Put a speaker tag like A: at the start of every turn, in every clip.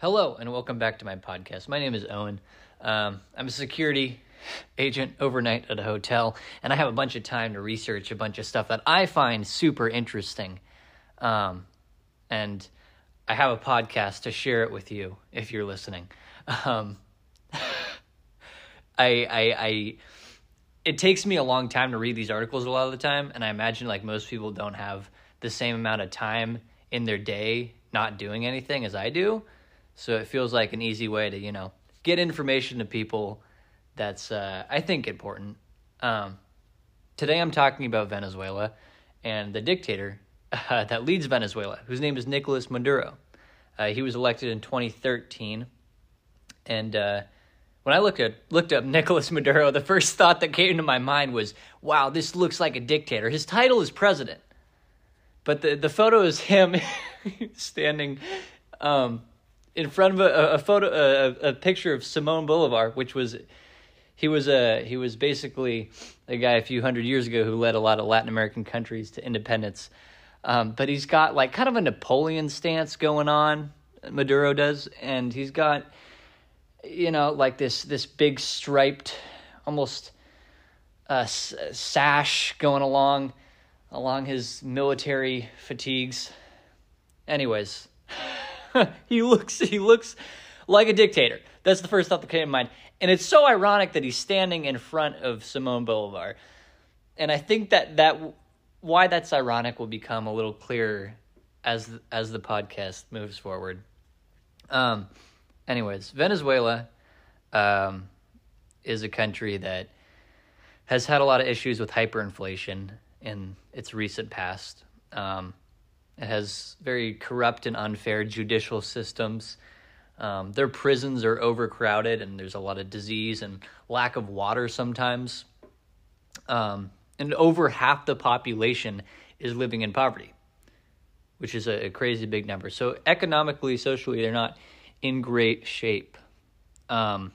A: Hello, and welcome back to my podcast. My name is Owen. Um, I'm a security agent overnight at a hotel, and I have a bunch of time to research a bunch of stuff that I find super interesting. Um, and I have a podcast to share it with you if you're listening. Um, I, I, I, it takes me a long time to read these articles a lot of the time, and I imagine like most people don't have the same amount of time in their day not doing anything as I do. So it feels like an easy way to, you know, get information to people that's, uh, I think, important. Um, today I'm talking about Venezuela and the dictator uh, that leads Venezuela, whose name is Nicolas Maduro. Uh, he was elected in 2013. And uh, when I looked at looked up Nicolas Maduro, the first thought that came to my mind was, "Wow, this looks like a dictator." His title is president, but the the photo is him standing um, in front of a, a photo, a, a picture of Simon Bolivar, which was he was a he was basically a guy a few hundred years ago who led a lot of Latin American countries to independence. Um, but he's got like kind of a Napoleon stance going on. Maduro does, and he's got you know like this this big striped, almost uh, sash going along along his military fatigues. Anyways. he looks he looks like a dictator. That's the first thought that came to mind. And it's so ironic that he's standing in front of Simon Bolivar. And I think that that why that's ironic will become a little clearer as as the podcast moves forward. Um anyways, Venezuela um is a country that has had a lot of issues with hyperinflation in its recent past. Um, it has very corrupt and unfair judicial systems. Um, their prisons are overcrowded, and there's a lot of disease and lack of water sometimes. Um, and over half the population is living in poverty, which is a, a crazy big number. So, economically, socially, they're not in great shape. Um,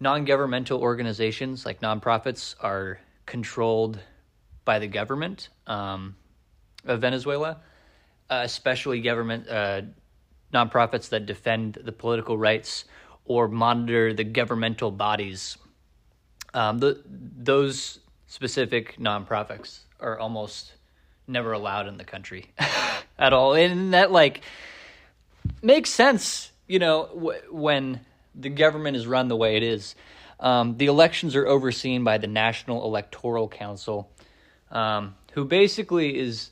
A: non governmental organizations like nonprofits are controlled by the government. Um, of Venezuela, uh, especially government uh, nonprofits that defend the political rights or monitor the governmental bodies. Um, the, those specific nonprofits are almost never allowed in the country at all, and that like makes sense. You know, w- when the government is run the way it is. Um, the elections are overseen by the National Electoral Council, um, who basically is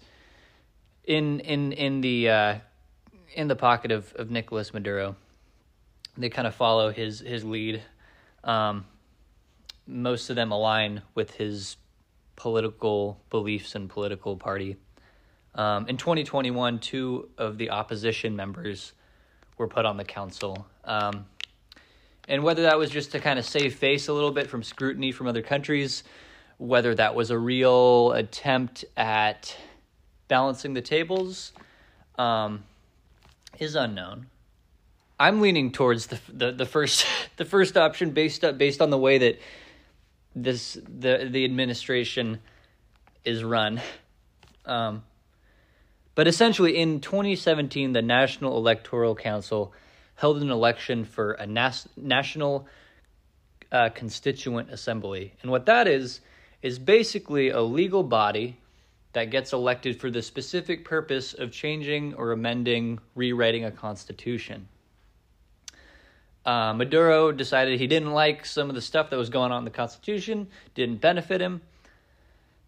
A: in in in the uh, in the pocket of of Nicolas Maduro. They kind of follow his his lead. Um, most of them align with his political beliefs and political party. Um, in 2021, two of the opposition members were put on the council. Um, and whether that was just to kind of save face a little bit from scrutiny from other countries, whether that was a real attempt at balancing the tables um, is unknown. I'm leaning towards the the, the first the first option based up, based on the way that this the the administration is run. Um, but essentially, in 2017, the National Electoral Council held an election for a nas- national uh, constituent assembly, and what that is is basically a legal body that gets elected for the specific purpose of changing or amending, rewriting a constitution. Uh, Maduro decided he didn't like some of the stuff that was going on in the Constitution, didn't benefit him,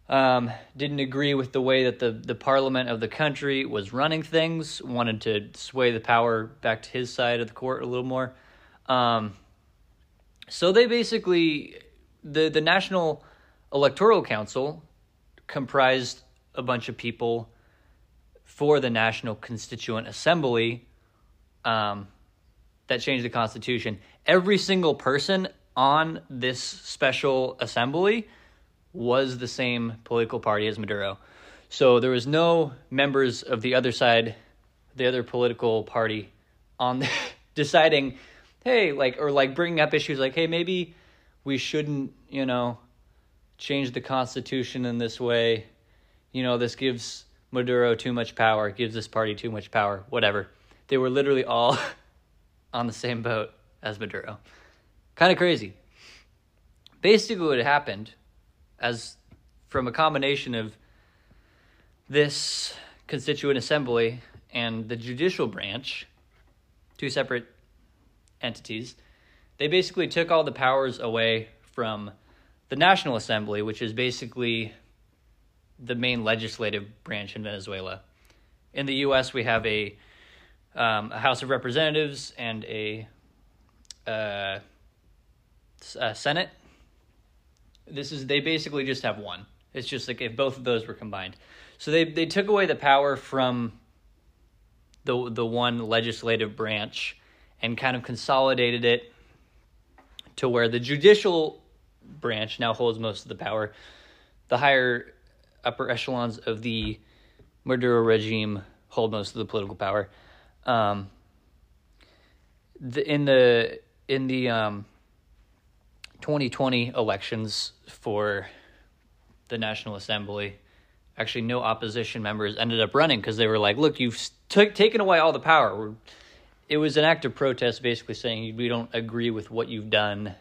A: um, didn't agree with the way that the, the parliament of the country was running things, wanted to sway the power back to his side of the court a little more. Um, so they basically, the, the National Electoral Council comprised a bunch of people for the National Constituent Assembly um, that changed the Constitution. Every single person on this special assembly was the same political party as Maduro. So there was no members of the other side, the other political party, on the, deciding, hey, like or like bringing up issues like, hey, maybe we shouldn't, you know, change the Constitution in this way you know, this gives Maduro too much power, gives this party too much power, whatever. They were literally all on the same boat as Maduro. Kind of crazy. Basically, what happened, as from a combination of this constituent assembly and the judicial branch, two separate entities, they basically took all the powers away from the National Assembly, which is basically the main legislative branch in Venezuela. In the U.S., we have a, um, a House of Representatives and a, uh, a Senate. This is they basically just have one. It's just like if both of those were combined. So they they took away the power from the the one legislative branch and kind of consolidated it to where the judicial branch now holds most of the power. The higher upper echelons of the Maduro regime hold most of the political power. Um, the, in the in the um, 2020 elections for the National Assembly, actually no opposition members ended up running because they were like, "Look, you've t- taken away all the power." It was an act of protest, basically saying we don't agree with what you've done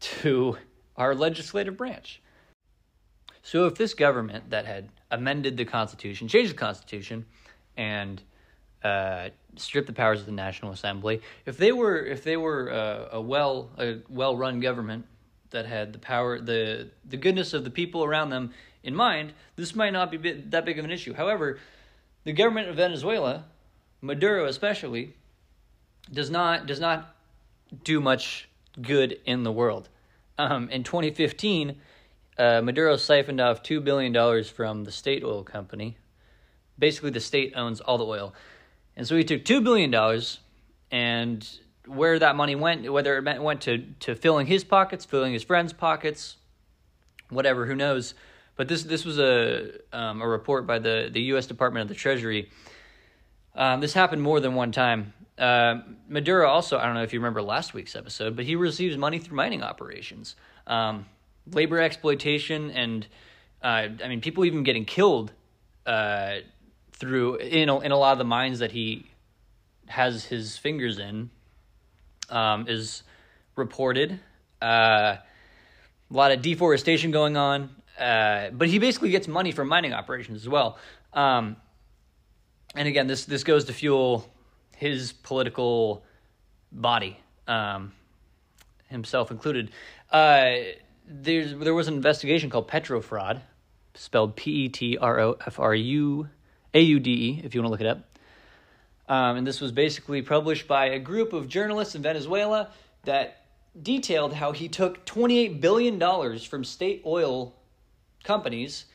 A: to our legislative branch. So, if this government that had amended the Constitution, changed the Constitution, and uh, stripped the powers of the National Assembly, if they were if they were uh, a well a well run government that had the power the the goodness of the people around them in mind, this might not be that big of an issue. However, the government of Venezuela, Maduro especially, does not does not do much good in the world. Um, in 2015 uh, Maduro siphoned off $2 billion from the state oil company. Basically, the state owns all the oil. And so he took $2 billion, and where that money went, whether it went to, to filling his pockets, filling his friends' pockets, whatever, who knows. But this this was a um, a report by the, the U.S. Department of the Treasury. Um, this happened more than one time. Uh, Maduro also, I don't know if you remember last week's episode, but he receives money through mining operations. Um, labor exploitation and uh, I mean people even getting killed uh, through in a, in a lot of the mines that he has his fingers in um, is reported. Uh, a lot of deforestation going on, uh, but he basically gets money from mining operations as well. Um, and again, this this goes to fuel his political body, um, himself included. Uh, there's there was an investigation called Petrofraud, spelled P E T R O F R U A U D E, if you want to look it up. Um, and this was basically published by a group of journalists in Venezuela that detailed how he took $28 billion from state oil companies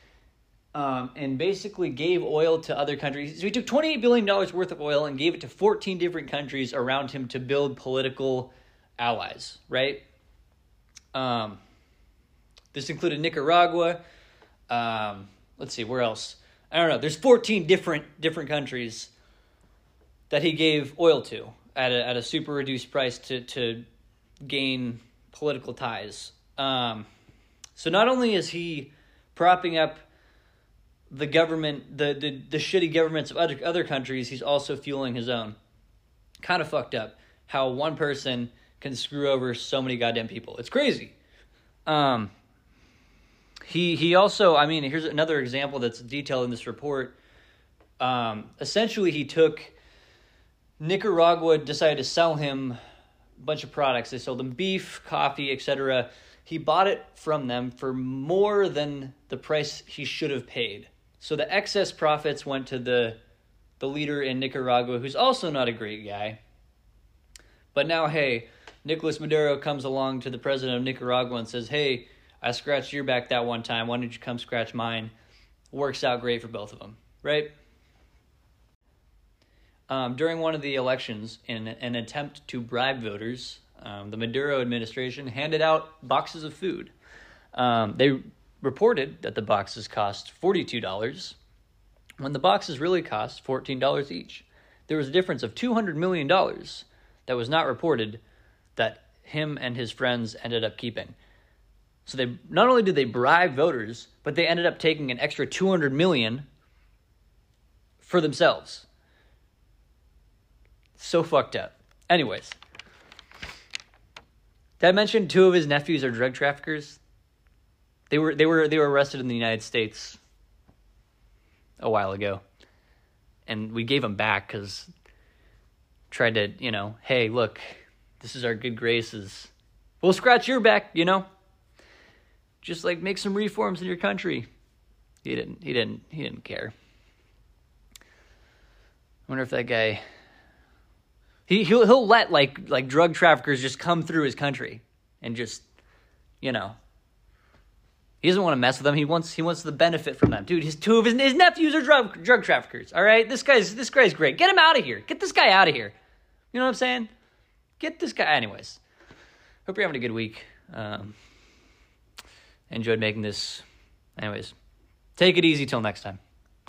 A: um, and basically gave oil to other countries. So he took $28 billion worth of oil and gave it to 14 different countries around him to build political allies, right? Um, this included Nicaragua. Um, let's see, where else? I don't know. There's 14 different different countries that he gave oil to at a, at a super reduced price to to gain political ties. Um, so not only is he propping up the government, the, the the shitty governments of other other countries, he's also fueling his own. Kind of fucked up how one person can screw over so many goddamn people. It's crazy. Um, he he also, I mean, here's another example that's detailed in this report. Um, essentially, he took Nicaragua decided to sell him a bunch of products. They sold him beef, coffee, etc. He bought it from them for more than the price he should have paid. So the excess profits went to the the leader in Nicaragua, who's also not a great guy. But now, hey, Nicolas Maduro comes along to the president of Nicaragua and says, "Hey, I scratched your back that one time. Why don't you come scratch mine? Works out great for both of them, right? Um, during one of the elections, in an attempt to bribe voters, um, the Maduro administration handed out boxes of food. Um, they reported that the boxes cost $42 when the boxes really cost $14 each. There was a difference of $200 million that was not reported that him and his friends ended up keeping. So they not only did they bribe voters, but they ended up taking an extra 200 million for themselves. So fucked up. Anyways, did I mention two of his nephews are drug traffickers? They were they were they were arrested in the United States a while ago, and we gave them back because tried to you know, hey, look, this is our good graces. We'll scratch your back, you know. Just like make some reforms in your country. He didn't. He didn't. He didn't care. I wonder if that guy. He he'll he'll let like like drug traffickers just come through his country and just, you know, he doesn't want to mess with them. He wants he wants the benefit from them. Dude, his two of his, his nephews are drug drug traffickers. All right, this guy's this guy's great. Get him out of here. Get this guy out of here. You know what I'm saying? Get this guy. Anyways, hope you're having a good week. Um, enjoyed making this. Anyways, take it easy till next time.